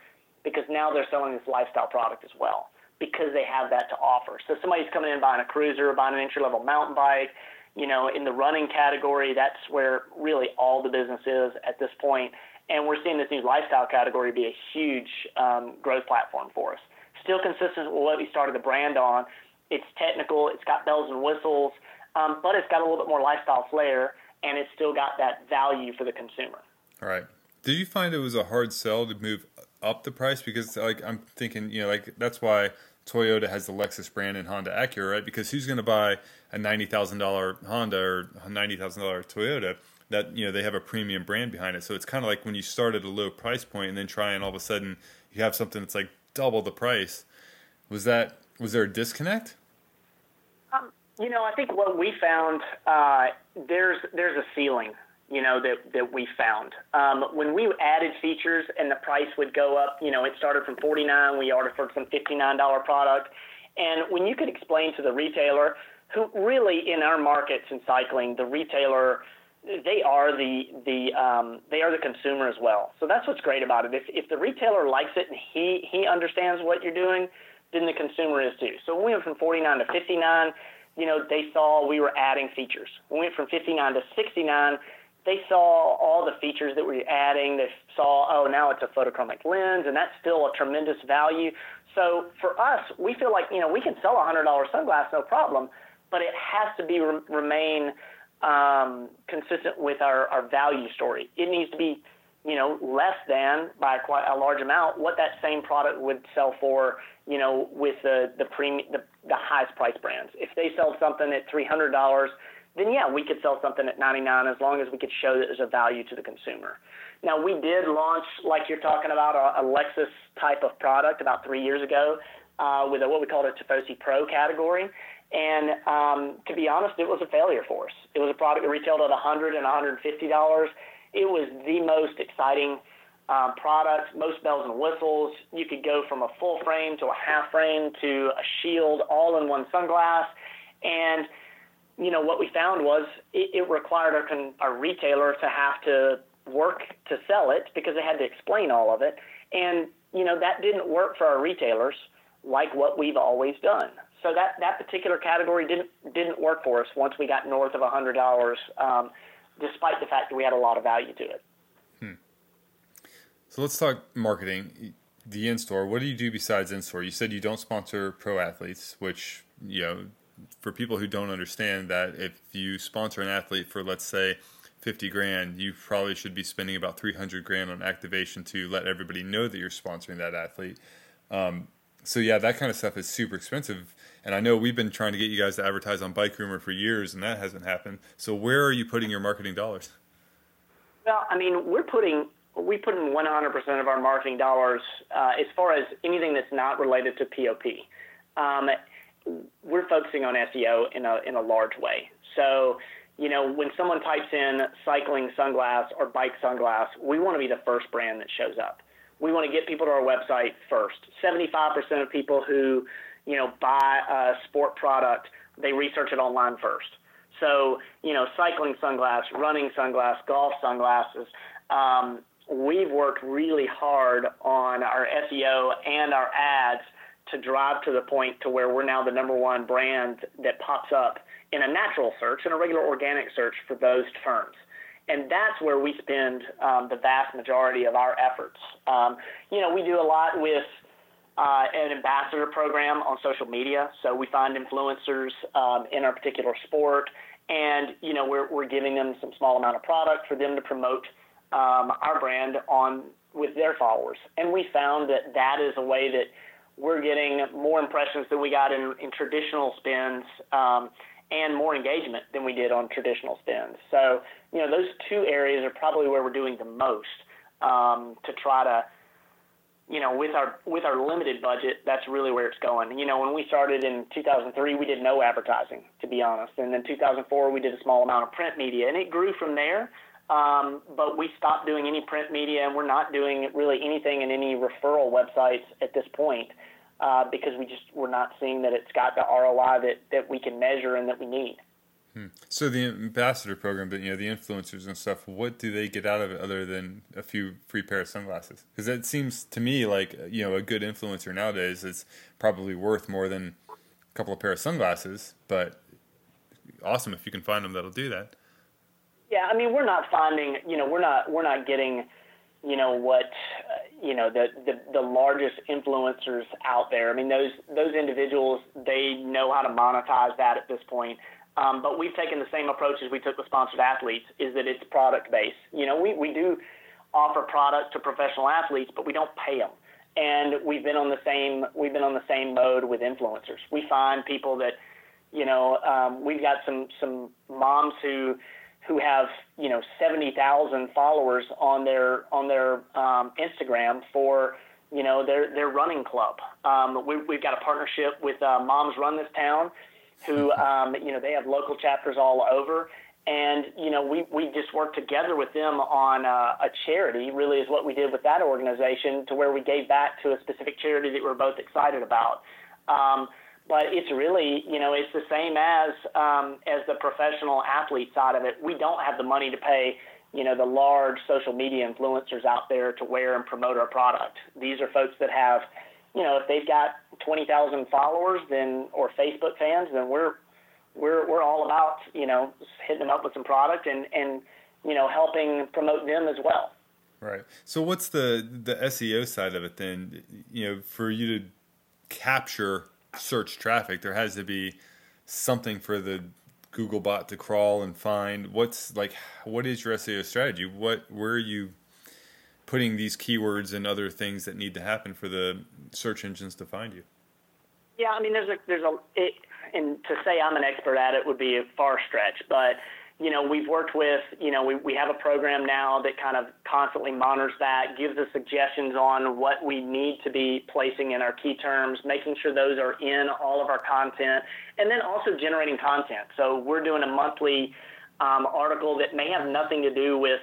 because now they're selling this lifestyle product as well because they have that to offer. So somebody's coming in buying a cruiser, buying an entry level mountain bike, you know, in the running category, that's where really all the business is at this point. And we're seeing this new lifestyle category be a huge um, growth platform for us. Still consistent with what we started the brand on, it's technical. It's got bells and whistles. um, but it's got a little bit more lifestyle flair, and it's still got that value for the consumer. All right. Did you find it was a hard sell to move up the price? Because like I'm thinking, you know, like that's why Toyota has the Lexus brand and Honda Acura, right? Because who's going to buy a ninety thousand dollar Honda or ninety thousand dollar Toyota? That you know they have a premium brand behind it, so it's kind of like when you start at a low price point and then try and all of a sudden you have something that's like double the price. Was that was there a disconnect? Um, you know, I think what we found uh, there's there's a ceiling. You know that that we found um, when we added features and the price would go up. You know, it started from 49. We ordered for some 59 dollar product, and when you could explain to the retailer, who really in our markets in cycling, the retailer they are the the um, they are the consumer as well. So that's what's great about it. If if the retailer likes it and he he understands what you're doing, then the consumer is too. So we went from 49 to 59, you know they saw we were adding features. We went from 59 to 69, they saw all the features that we were adding. They saw oh now it's a photochromic lens, and that's still a tremendous value. So for us, we feel like you know we can sell a hundred dollar sunglass no problem, but it has to be remain um, consistent with our, our value story. It needs to be, you know, less than by quite a large amount what that same product would sell for, you know, with the the premium the, the highest price brands. If they sell something at three hundred dollars, then yeah, we could sell something at ninety nine as long as we could show that there's a value to the consumer. Now we did launch, like you're talking about, a, a Lexus type of product about three years ago uh, with a, what we called a Tifosi Pro category. And um, to be honest, it was a failure for us. It was a product that retailed at 100 and 150 dollars. It was the most exciting um, product, most bells and whistles. You could go from a full frame to a half frame to a shield, all in one sunglass. And you know what we found was it, it required our, con- our retailer to have to work to sell it because they had to explain all of it. And you know that didn't work for our retailers like what we've always done so that that particular category didn't didn't work for us once we got north of a hundred dollars, um, despite the fact that we had a lot of value to it. Hmm. So let's talk marketing. The in store. What do you do besides in store? You said you don't sponsor pro athletes, which you know, for people who don't understand that, if you sponsor an athlete for let's say 50 grand, you probably should be spending about 300 grand on activation to let everybody know that you're sponsoring that athlete. Um, so yeah, that kind of stuff is super expensive. And I know we've been trying to get you guys to advertise on Bikerumor for years, and that hasn't happened. So where are you putting your marketing dollars? Well, I mean, we're putting we put in 100% of our marketing dollars uh, as far as anything that's not related to POP. Um, we're focusing on SEO in a in a large way. So, you know, when someone types in cycling sunglass or bike sunglass, we want to be the first brand that shows up we want to get people to our website first. 75% of people who, you know, buy a sport product, they research it online first. So, you know, cycling sunglass, running sunglass, golf sunglasses. Um, we've worked really hard on our SEO and our ads to drive to the point to where we're now the number one brand that pops up in a natural search and a regular organic search for those terms and that's where we spend um, the vast majority of our efforts. Um, you know, we do a lot with uh, an ambassador program on social media. So we find influencers um, in our particular sport, and you know, we're we're giving them some small amount of product for them to promote um, our brand on with their followers. And we found that that is a way that we're getting more impressions than we got in, in traditional spins. Um, and more engagement than we did on traditional spins. So, you know, those two areas are probably where we're doing the most um, to try to, you know, with our with our limited budget, that's really where it's going. You know, when we started in 2003, we did no advertising, to be honest, and then 2004 we did a small amount of print media, and it grew from there. Um, but we stopped doing any print media, and we're not doing really anything in any referral websites at this point uh, because we just we're not seeing that it's got the ROI that that we can measure and that we need. Hmm. So the ambassador program, but you know the influencers and stuff. What do they get out of it other than a few free pair of sunglasses? Because it seems to me like you know a good influencer nowadays is probably worth more than a couple of pair of sunglasses. But awesome if you can find them that'll do that. Yeah, I mean we're not finding you know we're not we're not getting you know what uh, you know the, the the largest influencers out there. I mean those those individuals they know how to monetize that at this point. Um, but we've taken the same approach as we took with sponsored athletes, is that it's product based. You know, we, we do offer product to professional athletes, but we don't pay them. And we've been on the same we've been on the same mode with influencers. We find people that, you know, um, we've got some some moms who who have you know seventy thousand followers on their on their um, Instagram for you know their their running club. Um, we, we've got a partnership with uh, Moms Run This Town, who um, you know they have local chapters all over, and you know we we just work together with them on uh, a charity. Really, is what we did with that organization to where we gave back to a specific charity that we're both excited about. Um, but it's really, you know, it's the same as um, as the professional athlete side of it. We don't have the money to pay, you know, the large social media influencers out there to wear and promote our product. These are folks that have, you know, if they've got 20,000 followers, then or Facebook fans, then we're we're we're all about you know hitting them up with some product and and you know helping promote them as well. Right. So what's the the SEO side of it then? You know, for you to capture search traffic, there has to be something for the Google bot to crawl and find. What's like what is your SEO strategy? What where are you putting these keywords and other things that need to happen for the search engines to find you? Yeah, I mean, there's a there's a it, and to say I'm an expert at it would be a far stretch, but you know, we've worked with, you know, we, we have a program now that kind of constantly monitors that, gives us suggestions on what we need to be placing in our key terms, making sure those are in all of our content, and then also generating content. So we're doing a monthly um, article that may have nothing to do with,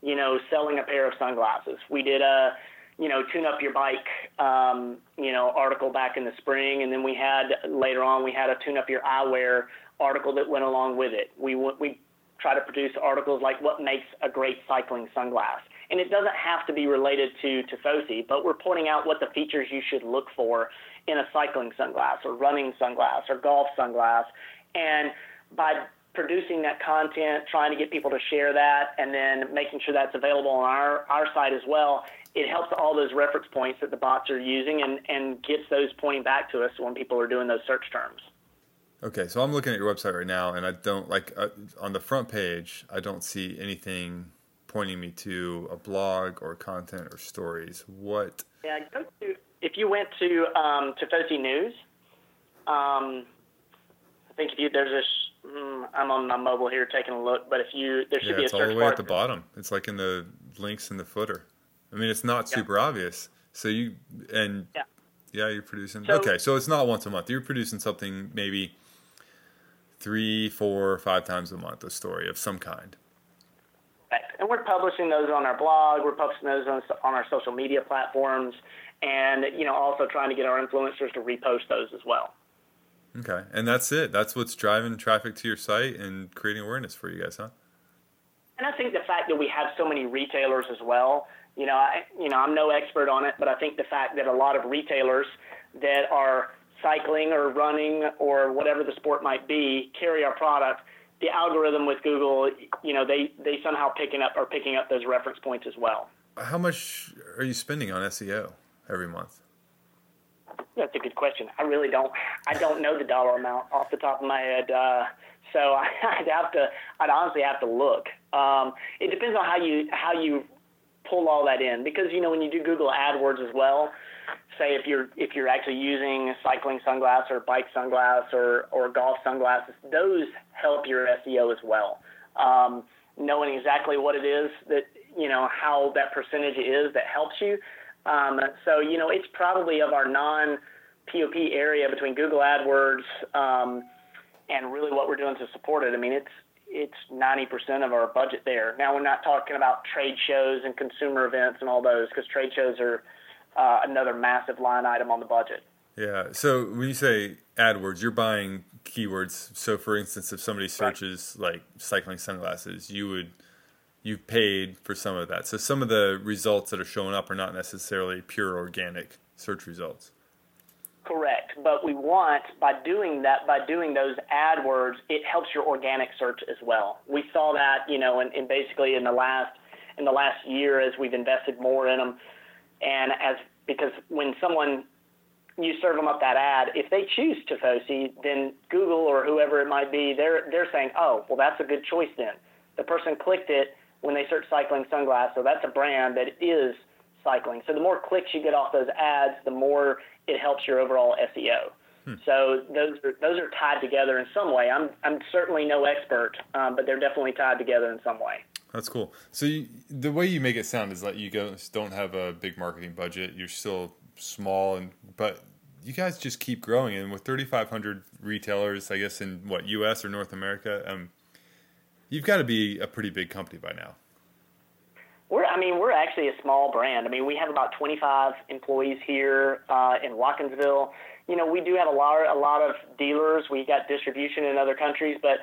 you know, selling a pair of sunglasses. We did a, you know, tune up your bike, um, you know, article back in the spring, and then we had later on we had a tune up your eyewear article that went along with it. We we try to produce articles like what makes a great cycling sunglass, and it doesn't have to be related to Tifosi, but we're pointing out what the features you should look for in a cycling sunglass or running sunglass or golf sunglass, and by producing that content, trying to get people to share that, and then making sure that's available on our, our site as well, it helps all those reference points that the bots are using and, and gets those pointing back to us when people are doing those search terms. Okay, so I'm looking at your website right now, and I don't like uh, on the front page. I don't see anything pointing me to a blog or content or stories. What? Yeah, go to if you went to um, Tifosi News. Um, I think if you there's this. Mm, I'm on my mobile here taking a look, but if you there should yeah, be a it's search all the way bar. at the bottom. It's like in the links in the footer. I mean, it's not super obvious. So you and Yeah. yeah, you're producing. So- okay, so it's not once a month. You're producing something maybe three, four, five times a month. A story of some kind. And we're publishing those on our blog. We're publishing those on, on our social media platforms, and you know, also trying to get our influencers to repost those as well. Okay, and that's it. That's what's driving traffic to your site and creating awareness for you guys, huh? And I think the fact that we have so many retailers as well, you know, I, you know, I'm no expert on it, but I think the fact that a lot of retailers that are cycling or running or whatever the sport might be carry our product. The algorithm with Google, you know, they they somehow picking up are picking up those reference points as well. How much are you spending on SEO every month? That's a good question. I really don't. I don't know the dollar amount off the top of my head. Uh, so I'd have to. I'd honestly have to look. Um, it depends on how you how you pull all that in because you know when you do Google AdWords as well. Say if you're if you're actually using cycling sunglasses or bike sunglasses or or golf sunglasses, those help your SEO as well. Um, knowing exactly what it is that you know how that percentage is that helps you. Um, so you know it's probably of our non POP area between Google AdWords um, and really what we're doing to support it. I mean, it's it's 90% of our budget there. Now we're not talking about trade shows and consumer events and all those because trade shows are uh, another massive line item on the budget. Yeah. So when you say AdWords, you're buying keywords. So for instance, if somebody searches like cycling sunglasses, you would you've paid for some of that. So some of the results that are showing up are not necessarily pure organic search results. Correct, but we want by doing that, by doing those AdWords, it helps your organic search as well. We saw that, you know, in, in basically in the last in the last year as we've invested more in them, and as because when someone you serve them up that ad. If they choose Tifosi, then Google or whoever it might be, they're they're saying, oh, well, that's a good choice then. The person clicked it when they search cycling sunglasses, so that's a brand that is cycling. So the more clicks you get off those ads, the more it helps your overall SEO. Hmm. So those are those are tied together in some way. I'm I'm certainly no expert, um, but they're definitely tied together in some way. That's cool. So you, the way you make it sound is that you guys don't have a big marketing budget. You're still small, and but you guys just keep growing. And with 3,500 retailers, I guess in what U.S. or North America, um, you've got to be a pretty big company by now. We're, I mean, we're actually a small brand. I mean, we have about 25 employees here uh, in Watkinsville. You know, we do have a lot, a lot of dealers. We got distribution in other countries, but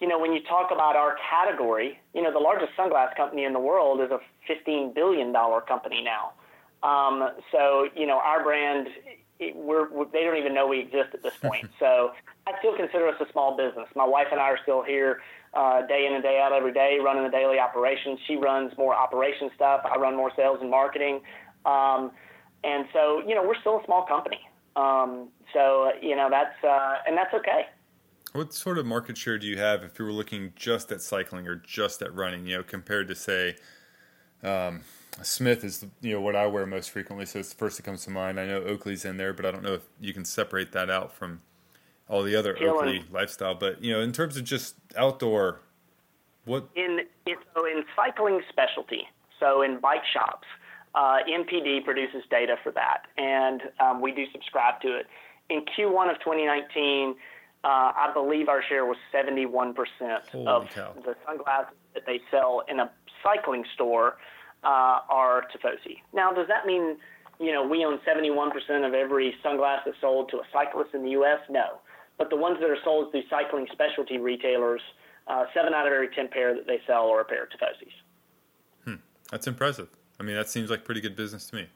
you know, when you talk about our category, you know, the largest sunglass company in the world is a $15 billion company now. Um, so, you know, our brand, we're, we're, they don't even know we exist at this point. so I still consider us a small business. My wife and I are still here uh, day in and day out every day running the daily operations. She runs more operation stuff. I run more sales and marketing. Um, and so, you know, we're still a small company. Um, so, you know, that's, uh, and that's okay. What sort of market share do you have if you were looking just at cycling or just at running, you know, compared to say, um, Smith is you know what I wear most frequently, so it's the first that comes to mind. I know Oakley's in there, but I don't know if you can separate that out from all the other Oakley lifestyle. But you know, in terms of just outdoor, what in so in cycling specialty, so in bike shops, uh, NPD produces data for that, and um, we do subscribe to it. In Q1 of 2019, uh, I believe our share was 71% of cow. the sunglasses that they sell in a cycling store uh, are Tifosi. Now, does that mean you know we own 71% of every sunglasses sold to a cyclist in the U.S.? No, but the ones that are sold through cycling specialty retailers, uh, seven out of every 10 pair that they sell are a pair of Tifosis. Hmm. That's impressive. I mean, that seems like pretty good business to me.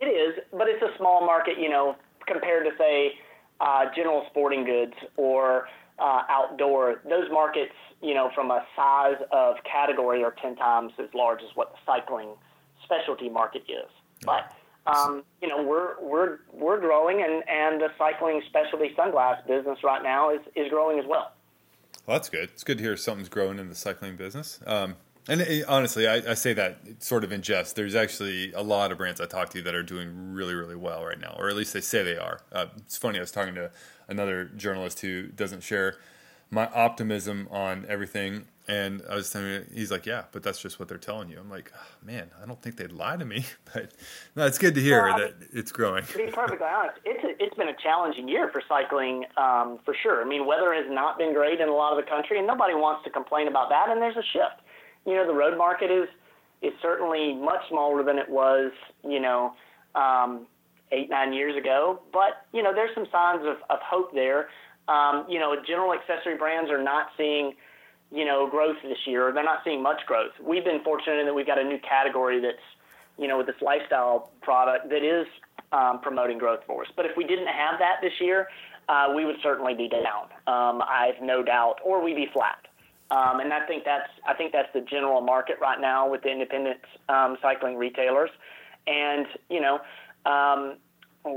It is, but it's a small market, you know, compared to say uh, general sporting goods or uh, outdoor. Those markets you know, from a size of category are 10 times as large as what the cycling specialty market is. But, um, you know, we're, we're, we're growing and, and the cycling specialty sunglass business right now is, is growing as well. Well, that's good. It's good to hear something's growing in the cycling business. Um, and it, honestly, I, I, say that sort of in jest. There's actually a lot of brands I talk to that are doing really, really well right now, or at least they say they are. Uh, it's funny. I was talking to another journalist who doesn't share my optimism on everything. And I was telling him, he's like, yeah, but that's just what they're telling you. I'm like, oh, man, I don't think they'd lie to me. But no, it's good to hear well, that mean, it's growing. To be perfectly honest, it's a, it's been a challenging year for cycling um, for sure. I mean, weather has not been great in a lot of the country, and nobody wants to complain about that. And there's a shift. You know, the road market is is certainly much smaller than it was. You know. Um, eight nine years ago, but you know there's some signs of, of hope there um, you know, general accessory brands are not seeing, you know, growth this year. They're not seeing much growth. We've been fortunate in that we've got a new category that's, you know, with this lifestyle product that is um, promoting growth for us. But if we didn't have that this year, uh, we would certainly be down. Um, I have no doubt, or we'd be flat. Um, and I think that's I think that's the general market right now with the independent um, cycling retailers. And you know, um,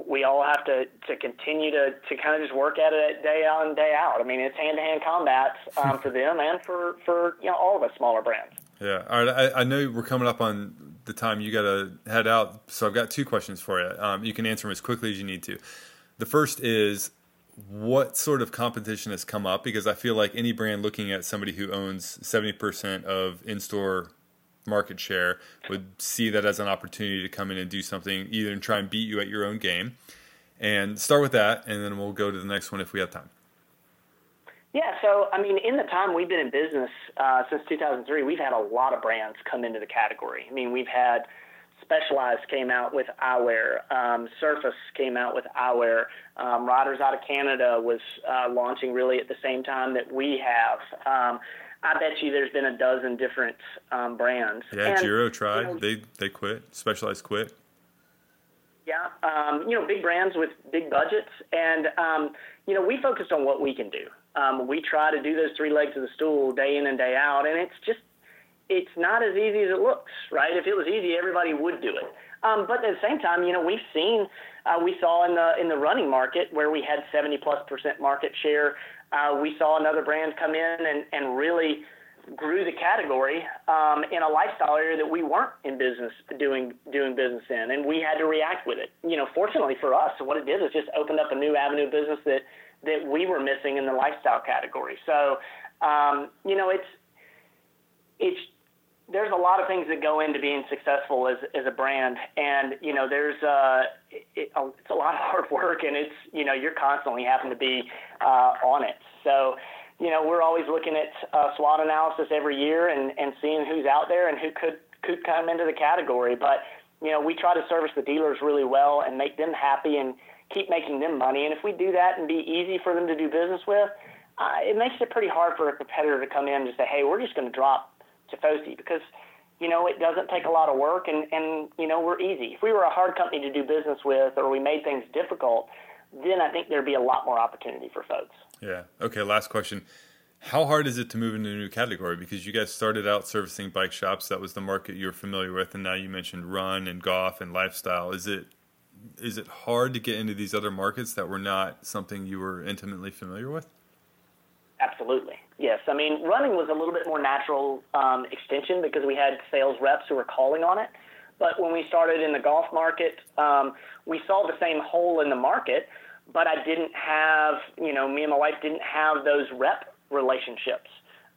we all have to, to continue to, to kind of just work at it day on day out. I mean, it's hand to hand combat um, for them and for, for you know all of us smaller brands. Yeah. All right. I, I know we're coming up on the time you got to head out, so I've got two questions for you. Um, you can answer them as quickly as you need to. The first is what sort of competition has come up because I feel like any brand looking at somebody who owns 70% of in store market share would see that as an opportunity to come in and do something, either and try and beat you at your own game. And start with that, and then we'll go to the next one if we have time. Yeah, so I mean, in the time we've been in business uh, since 2003, we've had a lot of brands come into the category. I mean, we've had Specialized came out with eyewear, um, Surface came out with eyewear, um, Ryders out of Canada was uh, launching really at the same time that we have. Um, I bet you there's been a dozen different um, brands. Yeah, and, Giro tried. You know, they they quit. Specialized quit. Yeah, um, you know, big brands with big budgets, and um, you know, we focused on what we can do. Um, we try to do those three legs of the stool day in and day out, and it's just it's not as easy as it looks, right? If it was easy, everybody would do it. Um, but at the same time, you know, we've seen uh, we saw in the in the running market where we had 70 plus percent market share. Uh, we saw another brand come in and, and really grew the category um, in a lifestyle area that we weren't in business doing doing business in, and we had to react with it. You know, fortunately for us, what it did is just opened up a new avenue of business that that we were missing in the lifestyle category. So, um, you know, it's it's there's a lot of things that go into being successful as as a brand, and you know, there's uh, it, it's a lot of hard work, and it's you know, you're constantly having to be uh, on it. So you know, we're always looking at uh, SWOT analysis every year and, and seeing who's out there and who could could come into the category. But you know, we try to service the dealers really well and make them happy and keep making them money. And if we do that and be easy for them to do business with, uh, it makes it pretty hard for a competitor to come in and just say, "Hey, we're just going to drop Tifosi," because you know it doesn't take a lot of work and and you know we're easy. If we were a hard company to do business with or we made things difficult, then I think there'd be a lot more opportunity for folks. Yeah. Okay. Last question. How hard is it to move into a new category? Because you guys started out servicing bike shops. That was the market you were familiar with, and now you mentioned run and golf and lifestyle. Is it is it hard to get into these other markets that were not something you were intimately familiar with? Absolutely. Yes. I mean, running was a little bit more natural um, extension because we had sales reps who were calling on it. But when we started in the golf market, um, we saw the same hole in the market but I didn't have, you know, me and my wife didn't have those rep relationships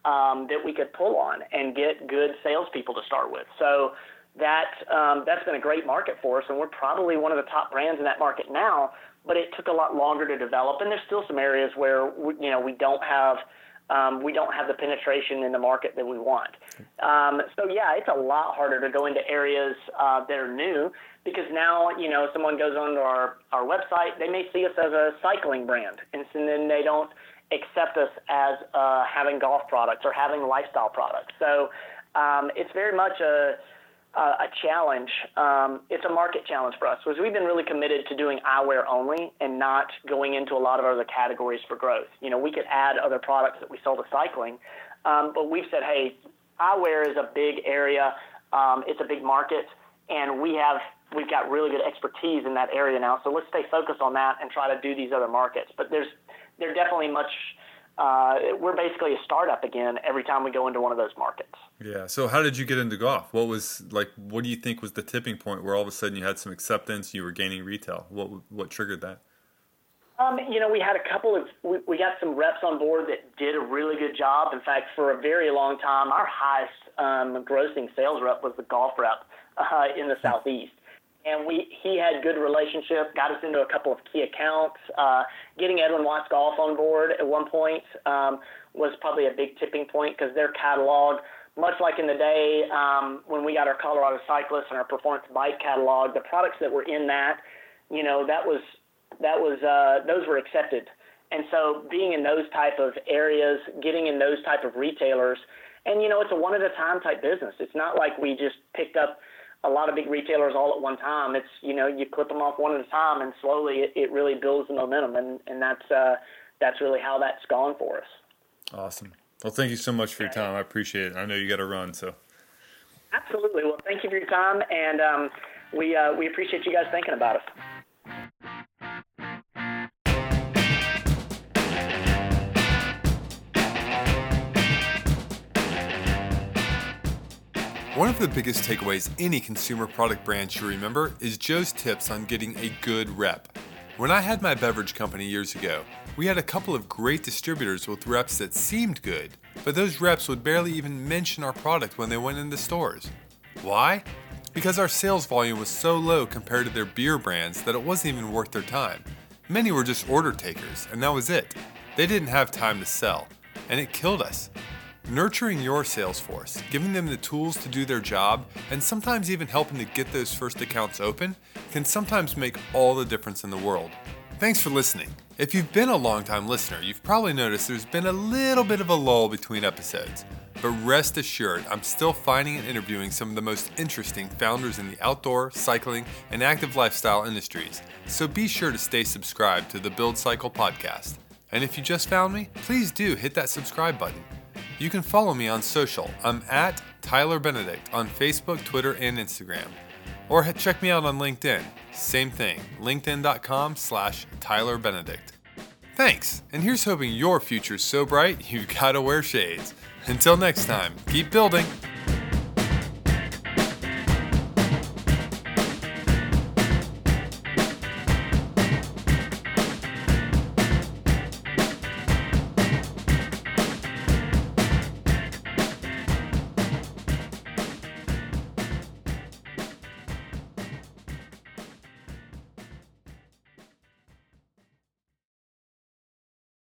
um, that we could pull on and get good salespeople to start with. So that um, that's been a great market for us, and we're probably one of the top brands in that market now. But it took a lot longer to develop, and there's still some areas where we, you know we don't have um, we don't have the penetration in the market that we want. Um, so yeah, it's a lot harder to go into areas uh, that are new because now you know someone goes onto our our website, they may see us as a cycling brand, and so then they don't accept us as uh, having golf products or having lifestyle products. So um, it's very much a uh, a challenge. Um, it's a market challenge for us because we've been really committed to doing eyewear only and not going into a lot of other categories for growth. You know, we could add other products that we sell to cycling, um, but we've said, hey, eyewear is a big area. Um, it's a big market, and we have we've got really good expertise in that area now. So let's stay focused on that and try to do these other markets. But there's they're definitely much uh, we're basically a startup again every time we go into one of those markets. Yeah. So how did you get into golf? What was like? What do you think was the tipping point where all of a sudden you had some acceptance? You were gaining retail. What what triggered that? Um, you know, we had a couple of we, we got some reps on board that did a really good job. In fact, for a very long time, our highest um, grossing sales rep was the golf rep uh, in the hmm. southeast and we he had good relationship, got us into a couple of key accounts. Uh, getting Edwin Watts Golf on board at one point um, was probably a big tipping point because their catalog, much like in the day um, when we got our Colorado Cyclist and our Performance Bike catalog, the products that were in that, you know, that was that was uh, those were accepted. And so being in those type of areas, getting in those type of retailers, and you know, it's a one at a time type business. It's not like we just picked up a lot of big retailers all at one time. It's you know you clip them off one at a time, and slowly it, it really builds the momentum, and and that's uh, that's really how that's gone for us. Awesome. Well, thank you so much for your time. I appreciate it. I know you got to run, so. Absolutely. Well, thank you for your time, and um, we uh, we appreciate you guys thinking about us. One of the biggest takeaways any consumer product brand should remember is Joe's tips on getting a good rep. When I had my beverage company years ago, we had a couple of great distributors with reps that seemed good, but those reps would barely even mention our product when they went into stores. Why? Because our sales volume was so low compared to their beer brands that it wasn't even worth their time. Many were just order takers, and that was it. They didn't have time to sell, and it killed us. Nurturing your sales force, giving them the tools to do their job, and sometimes even helping to get those first accounts open can sometimes make all the difference in the world. Thanks for listening. If you've been a long-time listener, you've probably noticed there's been a little bit of a lull between episodes. But rest assured, I'm still finding and interviewing some of the most interesting founders in the outdoor, cycling, and active lifestyle industries. So be sure to stay subscribed to the Buildcycle podcast. And if you just found me, please do hit that subscribe button. You can follow me on social. I'm at Tyler Benedict on Facebook, Twitter, and Instagram. Or check me out on LinkedIn. Same thing, linkedin.com slash Tyler Benedict. Thanks, and here's hoping your future's so bright you've gotta wear shades. Until next time, keep building.